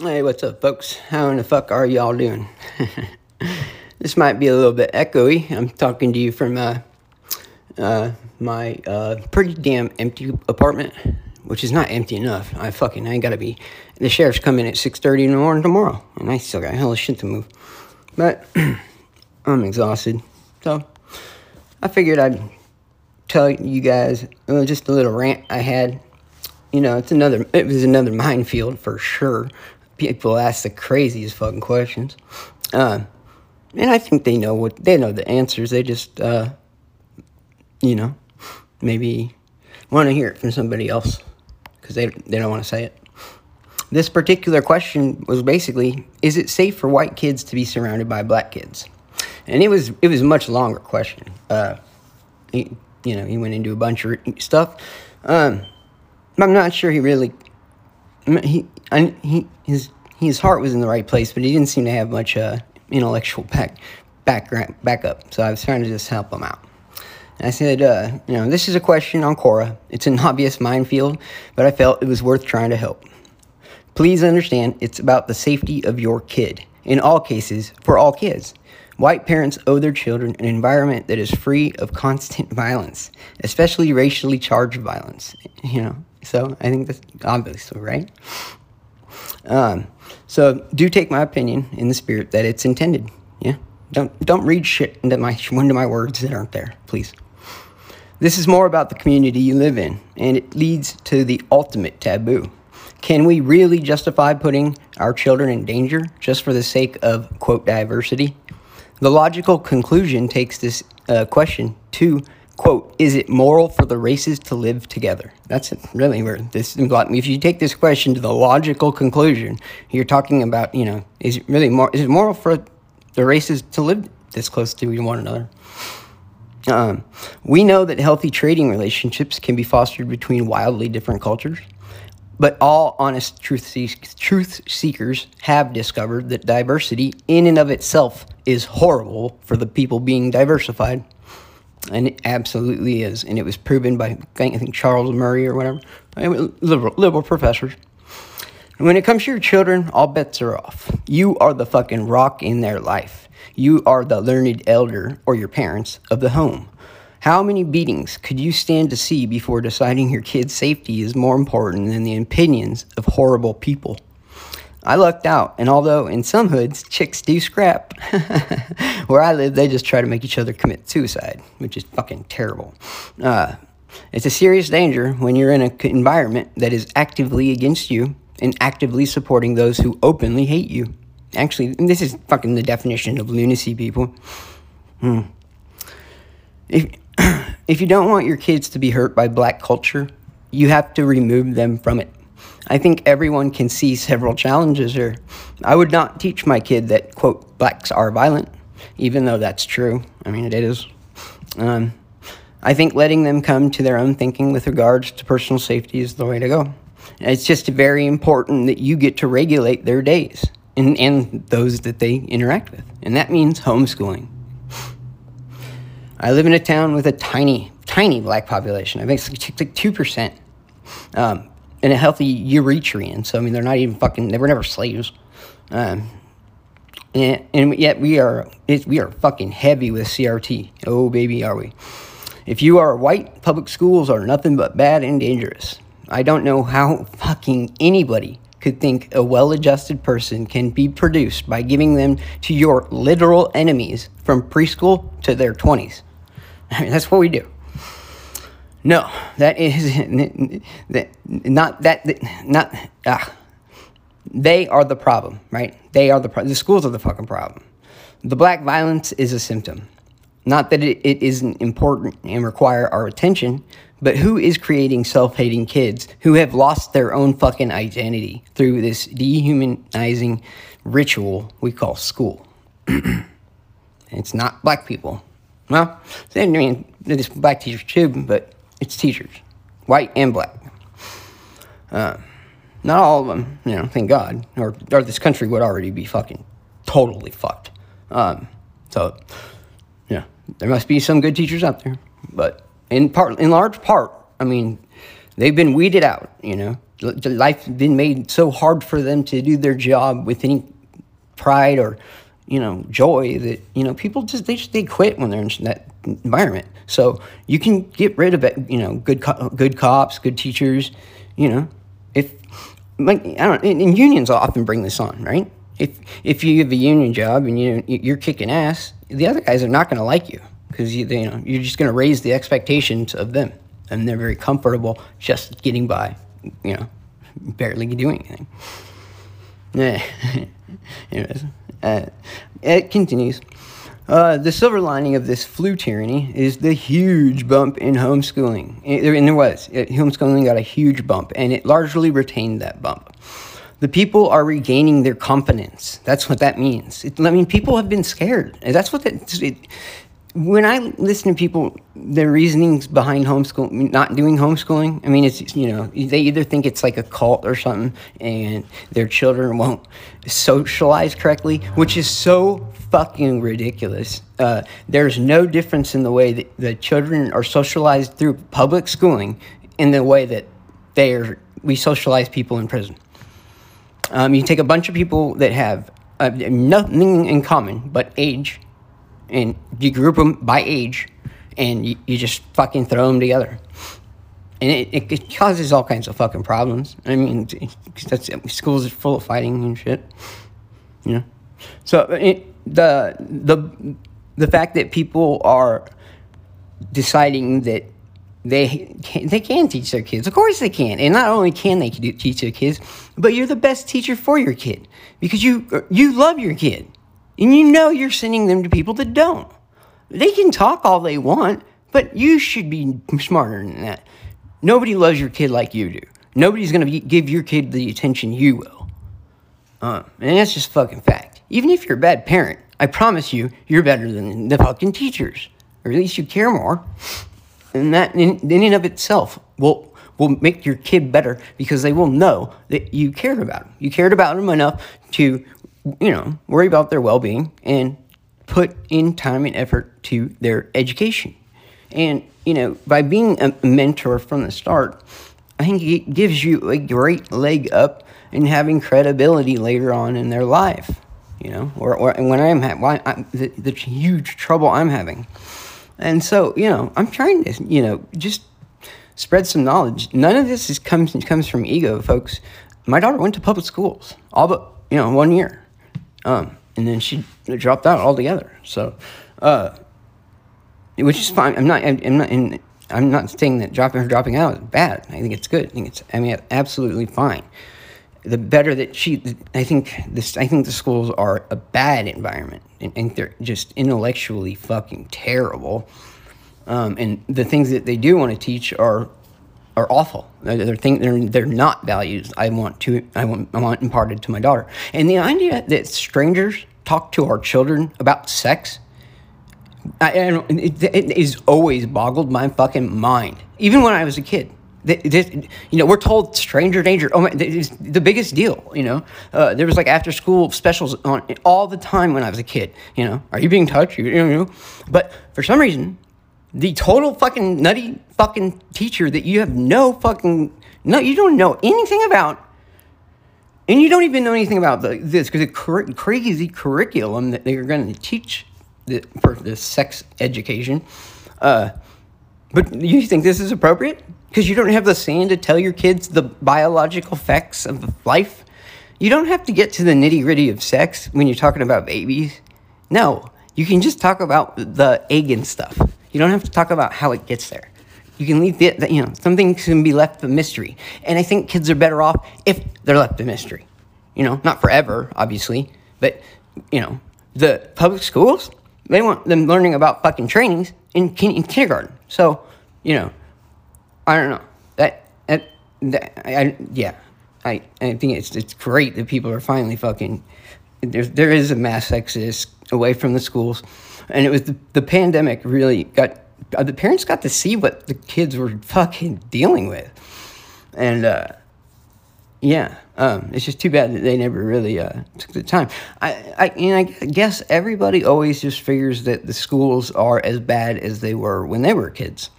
Hey, what's up, folks? How in the fuck are y'all doing? this might be a little bit echoey. I'm talking to you from uh, uh, my uh, pretty damn empty apartment, which is not empty enough. I fucking I gotta be. The sheriff's coming at six thirty in the morning tomorrow, and I still got hell of shit to move. But I'm exhausted, so I figured I'd tell you guys uh, just a little rant I had. You know, it's another. It was another minefield for sure. People ask the craziest fucking questions, uh, and I think they know what they know the answers. They just, uh, you know, maybe want to hear it from somebody else because they they don't want to say it. This particular question was basically, is it safe for white kids to be surrounded by black kids? And it was it was a much longer question. Uh, he, you know, he went into a bunch of stuff. Um, I'm not sure he really. He, he, his, his heart was in the right place, but he didn't seem to have much uh, intellectual back, background, backup. So I was trying to just help him out. And I said, uh, you know, this is a question on Quora. It's an obvious minefield, but I felt it was worth trying to help. Please understand, it's about the safety of your kid. In all cases, for all kids. White parents owe their children an environment that is free of constant violence, especially racially charged violence. You know, so I think that's obviously right. Um, so do take my opinion in the spirit that it's intended. Yeah, don't don't read shit into my into my words that aren't there, please. This is more about the community you live in, and it leads to the ultimate taboo. Can we really justify putting our children in danger just for the sake of quote diversity? The logical conclusion takes this uh, question to quote, is it moral for the races to live together? That's really where this, if you take this question to the logical conclusion, you're talking about, you know, is it really more, is it moral for the races to live this close to one another? Um, we know that healthy trading relationships can be fostered between wildly different cultures. But all honest truth, truth seekers have discovered that diversity, in and of itself, is horrible for the people being diversified. And it absolutely is. And it was proven by, I think, Charles Murray or whatever, liberal, liberal professors. And When it comes to your children, all bets are off. You are the fucking rock in their life. You are the learned elder, or your parents, of the home. How many beatings could you stand to see before deciding your kid's safety is more important than the opinions of horrible people? I lucked out, and although in some hoods chicks do scrap, where I live they just try to make each other commit suicide, which is fucking terrible. Uh, it's a serious danger when you're in an environment that is actively against you and actively supporting those who openly hate you. Actually, this is fucking the definition of lunacy, people. Hmm. If, if you don't want your kids to be hurt by black culture, you have to remove them from it. I think everyone can see several challenges here. I would not teach my kid that, quote, blacks are violent, even though that's true. I mean, it is. Um, I think letting them come to their own thinking with regards to personal safety is the way to go. It's just very important that you get to regulate their days and, and those that they interact with. And that means homeschooling. I live in a town with a tiny, tiny black population. I think it's like 2%. Um, and a healthy Eritrean. So, I mean, they're not even fucking, they were never slaves. Um, and, and yet we are, we are fucking heavy with CRT. Oh, baby, are we. If you are white, public schools are nothing but bad and dangerous. I don't know how fucking anybody could think a well adjusted person can be produced by giving them to your literal enemies from preschool to their 20s. I mean, that's what we do. No, that is not that not ah. They are the problem, right? They are the the schools are the fucking problem. The black violence is a symptom. Not that it, it isn't important and require our attention, but who is creating self-hating kids who have lost their own fucking identity through this dehumanizing ritual we call school? it's not black people. Well, I mean, it's black teachers too, but it's teachers, white and black. Uh, not all of them, you know, thank God, or, or this country would already be fucking totally fucked. Um, so, yeah, there must be some good teachers out there, but in part, in large part, I mean, they've been weeded out, you know. life's been made so hard for them to do their job with any pride or you know joy that you know people just they just they quit when they're in that environment. So you can get rid of it you know good co- good cops good teachers you know. If like i don't and, unions often bring this on right? If if you have a union job and you you're kicking ass the other guys are not going to like you because you, you know you're just going to raise the expectations of them. And they're very comfortable just getting by you know barely doing anything. Yeah. Anyways, uh, it continues. Uh, the silver lining of this flu tyranny is the huge bump in homeschooling. And there was. It, homeschooling got a huge bump, and it largely retained that bump. The people are regaining their confidence. That's what that means. It, I mean, people have been scared. That's what that. It, when I listen to people, their reasonings behind homeschooling, not doing homeschooling, I mean, it's, you know, they either think it's like a cult or something and their children won't socialize correctly, which is so fucking ridiculous. Uh, there's no difference in the way that the children are socialized through public schooling in the way that they are, we socialize people in prison. Um, you take a bunch of people that have uh, nothing in common but age and you group them by age, and you, you just fucking throw them together. And it, it causes all kinds of fucking problems. I mean, that's, schools are full of fighting and shit. You know? So it, the, the, the fact that people are deciding that they can, they can teach their kids. Of course they can. And not only can they teach their kids, but you're the best teacher for your kid because you you love your kid. And you know you're sending them to people that don't. They can talk all they want, but you should be smarter than that. Nobody loves your kid like you do. Nobody's going to give your kid the attention you will. Uh, and that's just fucking fact. Even if you're a bad parent, I promise you, you're better than the fucking teachers. Or at least you care more. And that, in, in and of itself, will will make your kid better because they will know that you cared about them. You cared about them enough to you know, worry about their well being and put in time and effort to their education. And, you know, by being a mentor from the start, I think it gives you a great leg up in having credibility later on in their life, you know, or, or when I'm having the, the huge trouble I'm having. And so, you know, I'm trying to, you know, just spread some knowledge. None of this is comes comes from ego, folks. My daughter went to public schools, all but you know one year. Um, and then she dropped out altogether. So, uh, which is fine. I'm not. I'm, I'm not. In, I'm not saying that dropping her dropping out is bad. I think it's good. I think it's. I mean, absolutely fine. The better that she, I think this. I think the schools are a bad environment. I think they're just intellectually fucking terrible. Um, and the things that they do want to teach are are awful. They're, they're, they're, not values I want to I want, I want imparted to my daughter. And the idea that strangers talk to our children about sex, I, I it, it is always boggled my fucking mind. Even when I was a kid. This, you know, we're told stranger danger. Oh my, it's the biggest deal. You know, uh, there was like after school specials on all the time when I was a kid. You know, are you being touched? You, you know, but for some reason, the total fucking nutty fucking teacher that you have no fucking no you don't know anything about. And you don't even know anything about the, this because the cur- crazy curriculum that they're going to teach the, for the sex education uh, but you think this is appropriate? Because you don't have the sand to tell your kids the biological facts of life? You don't have to get to the nitty gritty of sex when you're talking about babies. No you can just talk about the egg and stuff you don't have to talk about how it gets there. You can leave the, you know, something can be left a mystery. And I think kids are better off if they're left a mystery. You know, not forever, obviously, but, you know, the public schools, they want them learning about fucking trainings in, in kindergarten. So, you know, I don't know. That, that, that I, yeah, I, I think it's, it's great that people are finally fucking, there, there is a mass exodus away from the schools and it was the, the pandemic really got uh, the parents got to see what the kids were fucking dealing with, and uh, yeah, um, it's just too bad that they never really uh, took the time. I, I, and I guess everybody always just figures that the schools are as bad as they were when they were kids.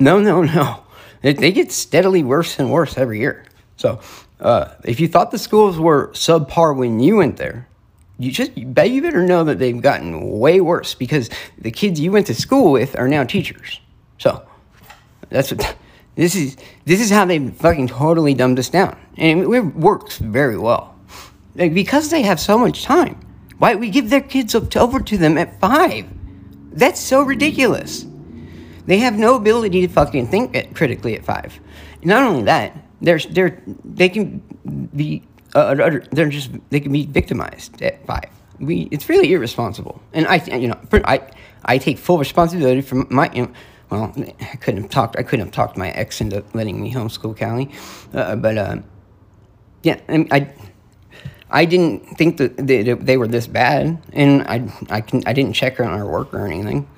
No, no, no. They, they get steadily worse and worse every year. So, uh, if you thought the schools were subpar when you went there, you just you bet you better know that they've gotten way worse because the kids you went to school with are now teachers. So, that's what this is. This is how they fucking totally dumbed us down, and it works very well. Like, because they have so much time. Why we give their kids up to, over to them at five? That's so ridiculous. They have no ability to fucking think critically at five. Not only that, they're they're they can be uh, they're just they can be victimized at five. We it's really irresponsible, and I you know I I take full responsibility for my. You know, well, I couldn't have talked. I couldn't have talked my ex into letting me homeschool Callie, uh, but uh, yeah, I, I didn't think that they, they were this bad, and I I can I didn't check her on her work or anything.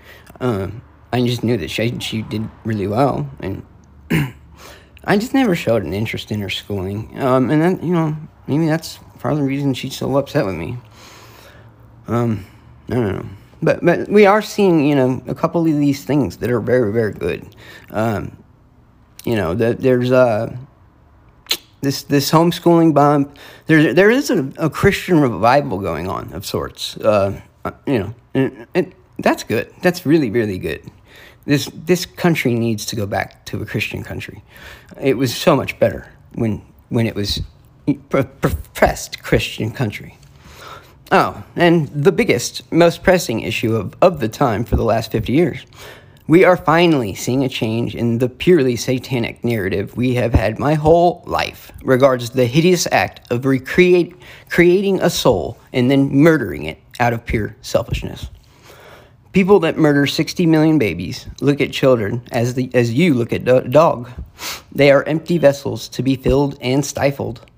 Um, I just knew that she she did really well, and I just never showed an interest in her schooling. Um, and then you know maybe that's part of the reason she's so upset with me. Um, I don't know. But but we are seeing you know a couple of these things that are very very good. Um, you know that there's uh this this homeschooling bump. There there is a, a Christian revival going on of sorts. Uh, you know, and that's good. That's really really good. This this country needs to go back to a Christian country. It was so much better when when it was a professed Christian country. Oh, and the biggest, most pressing issue of, of the time for the last 50 years we are finally seeing a change in the purely satanic narrative we have had my whole life regards the hideous act of recreate, creating a soul and then murdering it out of pure selfishness. People that murder 60 million babies look at children as, the, as you look at a dog. They are empty vessels to be filled and stifled.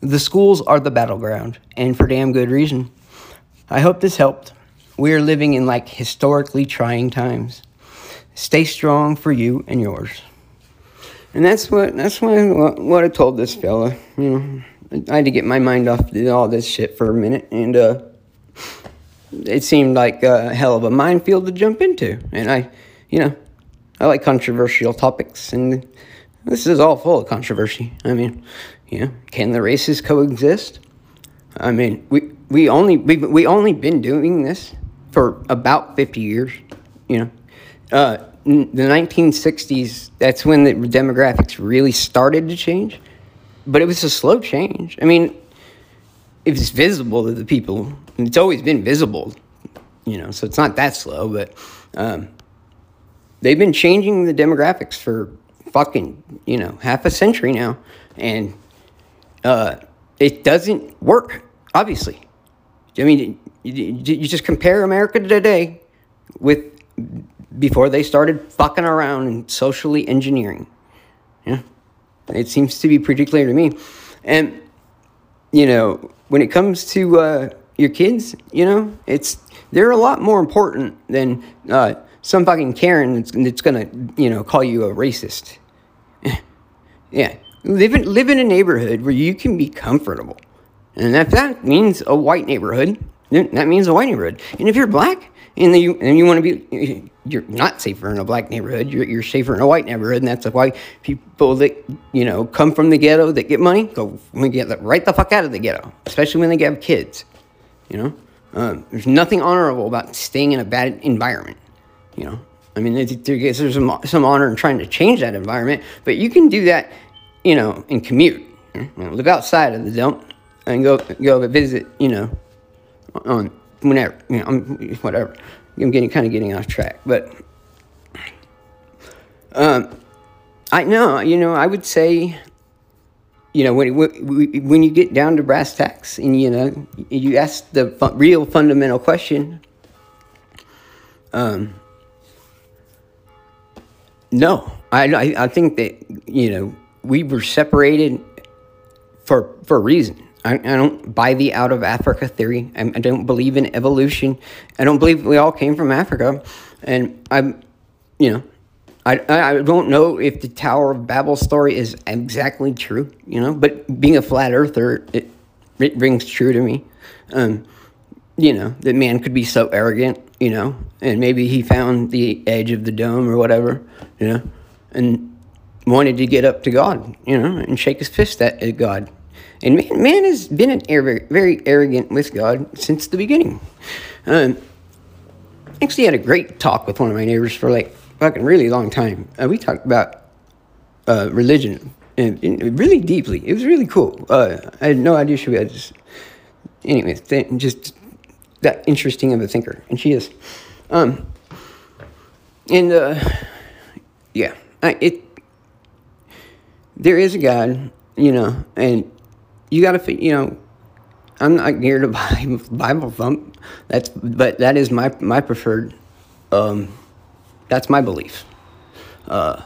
The schools are the battleground, and for damn good reason. I hope this helped. We are living in like historically trying times. Stay strong for you and yours. And that's what that's what what I told this fella. You know, I had to get my mind off all this shit for a minute, and uh, it seemed like a hell of a minefield to jump into. And I, you know, I like controversial topics, and this is all full of controversy. I mean, you know, can the races coexist? I mean, we we only we we only been doing this for about fifty years. You know, uh, the 1960s, that's when the demographics really started to change. But it was a slow change. I mean, it was visible to the people. It's always been visible, you know, so it's not that slow, but um, they've been changing the demographics for fucking, you know, half a century now. And uh, it doesn't work, obviously. I mean, you just compare America today with before they started fucking around and socially engineering. Yeah. It seems to be pretty clear to me. And, you know, when it comes to uh, your kids, you know, it's they're a lot more important than uh, some fucking Karen that's, that's gonna, you know, call you a racist. yeah. Live in, live in a neighborhood where you can be comfortable. And if that means a white neighborhood, that means a white neighborhood. And if you're black, and you and you want to be you're not safer in a black neighborhood you're, you're safer in a white neighborhood and that's why people that you know come from the ghetto that get money go get right the fuck out of the ghetto especially when they have kids you know? Um, there's nothing honorable about staying in a bad environment you know? I mean there's, there's some, some honor in trying to change that environment but you can do that you know and commute. You know, live outside of the dump and go go visit you know on whenever, you know, I'm, whatever. I'm getting kind of getting off track, but um, I know, you know, I would say, you know, when when you get down to brass tacks, and you know, you ask the real fundamental question. Um, no, I, I I think that you know we were separated for for a reason I, I don't buy the out of Africa theory. I, I, don't believe in evolution. I don't believe we all came from Africa. And I'm, you know, I, I don't know if the Tower of Babel story is exactly true, you know, but being a flat earther, it, it rings true to me. Um, you know, that man could be so arrogant, you know, and maybe he found the edge of the dome or whatever, you know, and wanted to get up to God, you know, and shake his fist at, at God. And man, man has been very, arrogant with God since the beginning. Um, actually had a great talk with one of my neighbors for like fucking really long time. Uh, we talked about uh, religion and, and, really deeply. It was really cool. Uh, I had no idea she was. Just, anyways, th- just that interesting of a thinker, and she is. Um, and uh, yeah, I, it. There is a God, you know, and you got to, you know, I'm not here to buy Bible thump. That's but that is my my preferred. Um, that's my belief. Uh,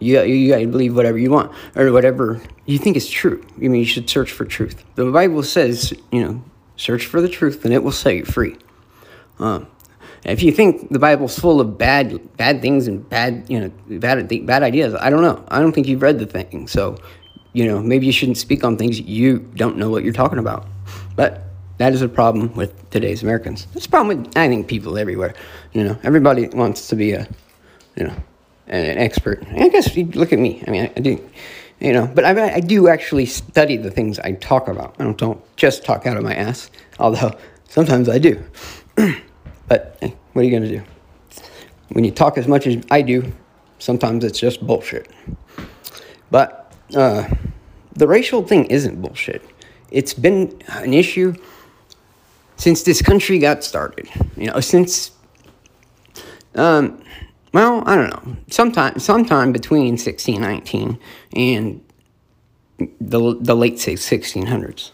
you you got to believe whatever you want or whatever you think is true. I mean, you should search for truth. The Bible says, you know, search for the truth, and it will set you free. Um, if you think the Bible's full of bad bad things and bad you know bad bad ideas, I don't know. I don't think you've read the thing. So, you know, maybe you shouldn't speak on things you don't know what you're talking about. But that is a problem with today's Americans. It's a problem with, I think, people everywhere. You know, everybody wants to be a, you know, an, expert. I guess you look at me. I mean, I, I do, you know, but I, I do actually study the things I talk about. I don't, don't just talk out of my ass, although sometimes I do. but hey, what are you going to do? When you talk as much as I do, sometimes it's just bullshit. But uh, the racial thing isn't bullshit it's been an issue since this country got started. You know, since um, well, I don't know, sometime sometime between 1619 and the the late 1600s,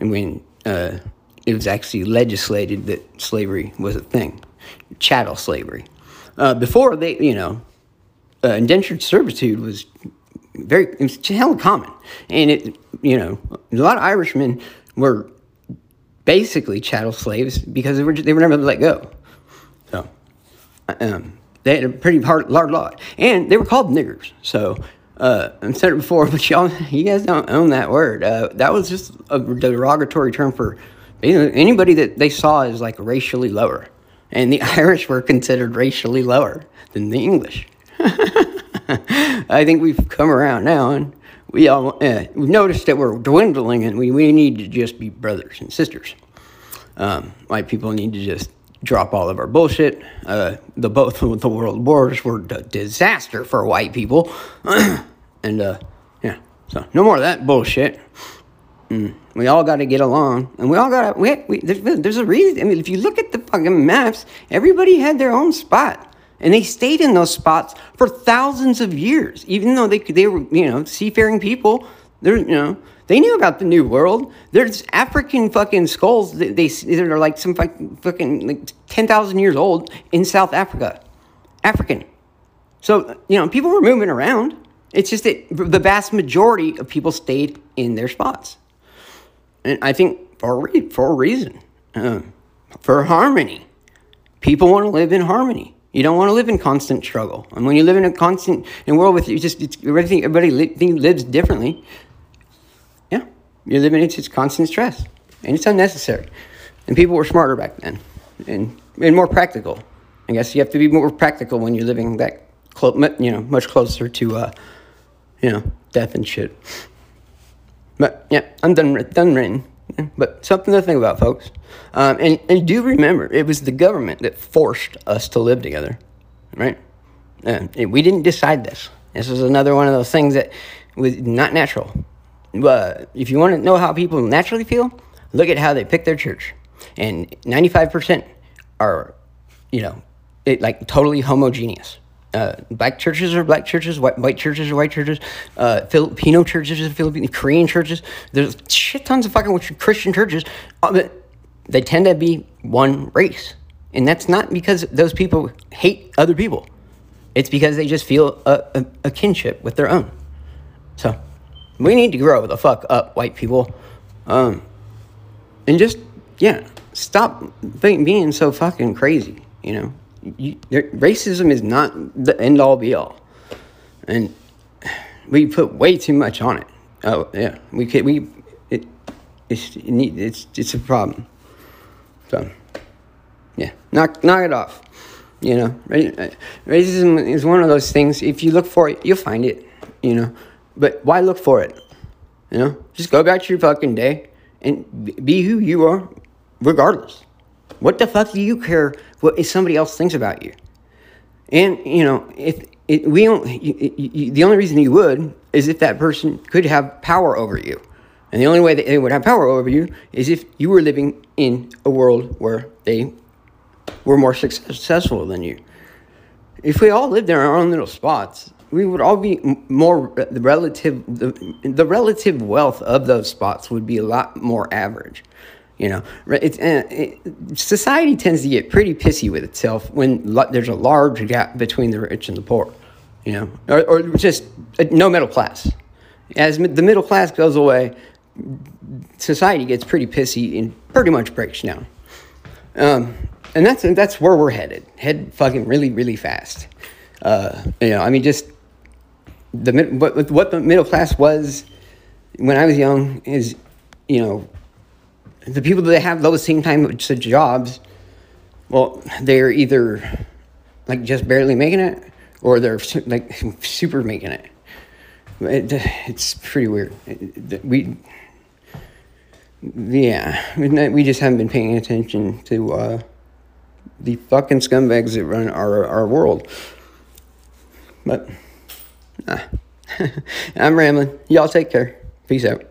when uh, it was actually legislated that slavery was a thing, chattel slavery. Uh, before they, you know, uh, indentured servitude was very it was hell common, and it you know a lot of Irishmen were basically chattel slaves because they were they were never let go. So um, they had a pretty hard large lot, and they were called niggers. So. Uh, I've said it before, but y'all, you guys don't own that word. Uh, that was just a derogatory term for anybody that they saw as like racially lower. And the Irish were considered racially lower than the English. I think we've come around now, and we all uh, we've noticed that we're dwindling, and we, we need to just be brothers and sisters. Um, white people need to just drop all of our bullshit. Uh, the both of the world wars were a disaster for white people, and uh, yeah, so no more of that bullshit. Mm, we all got to get along, and we all got to. We, we, there's, there's a reason. I mean, if you look at the fucking maps, everybody had their own spot. And they stayed in those spots for thousands of years, even though they, they were, you know, seafaring people. They're, you know, they knew about the New World. There's African fucking skulls that they that are like some fucking fucking like ten thousand years old in South Africa, African. So you know, people were moving around. It's just that the vast majority of people stayed in their spots, and I think for a re- for a reason, uh, for harmony. People want to live in harmony. You don't want to live in constant struggle. And when you live in a constant in a world with you just everything everybody li- lives differently. Yeah, you're living it's constant stress, and it's unnecessary. And people were smarter back then, and and more practical. I guess you have to be more practical when you're living that close, you know, much closer to, uh, you know, death and shit. But yeah, I'm done. Done written. But something to think about, folks. Um, and, and do remember, it was the government that forced us to live together, right? Uh, we didn't decide this. This is another one of those things that was not natural. But if you want to know how people naturally feel, look at how they pick their church. And 95% are, you know, it, like totally homogeneous. Uh, black churches are black churches, white, white churches are white churches, uh, Filipino churches are Filipino, Korean churches. There's shit tons of fucking Christian churches. Uh, they tend to be one race. And that's not because those people hate other people. It's because they just feel a, a, a kinship with their own. So we need to grow the fuck up, white people. Um, and just, yeah, stop being so fucking crazy, you know? You, racism is not the end all be all, and we put way too much on it. Oh yeah, we could we it it's it need, it's it's a problem. So yeah, knock knock it off. You know, uh, racism is one of those things. If you look for it, you'll find it. you know. But why look for it? You know, just go about your fucking day and be who you are, regardless. What the fuck do you care what somebody else thinks about you? And you know, if it, we don't, you, you, the only reason you would is if that person could have power over you. And the only way that they would have power over you is if you were living in a world where they were more successful than you. If we all lived in our own little spots, we would all be more the relative the, the relative wealth of those spots would be a lot more average. You know, it's uh, it, society tends to get pretty pissy with itself when there's a large gap between the rich and the poor. You know, or, or just uh, no middle class. As the middle class goes away, society gets pretty pissy and pretty much breaks down. Um, and that's that's where we're headed. Head fucking really really fast. Uh, you know, I mean, just the what what the middle class was when I was young is, you know, the people that have those same types of jobs. Well, they're either like just barely making it, or they're like super making it. it it's pretty weird. We yeah, we just haven't been paying attention to uh, the fucking scumbags that run our our world. But nah. I'm rambling. Y'all take care. Peace out.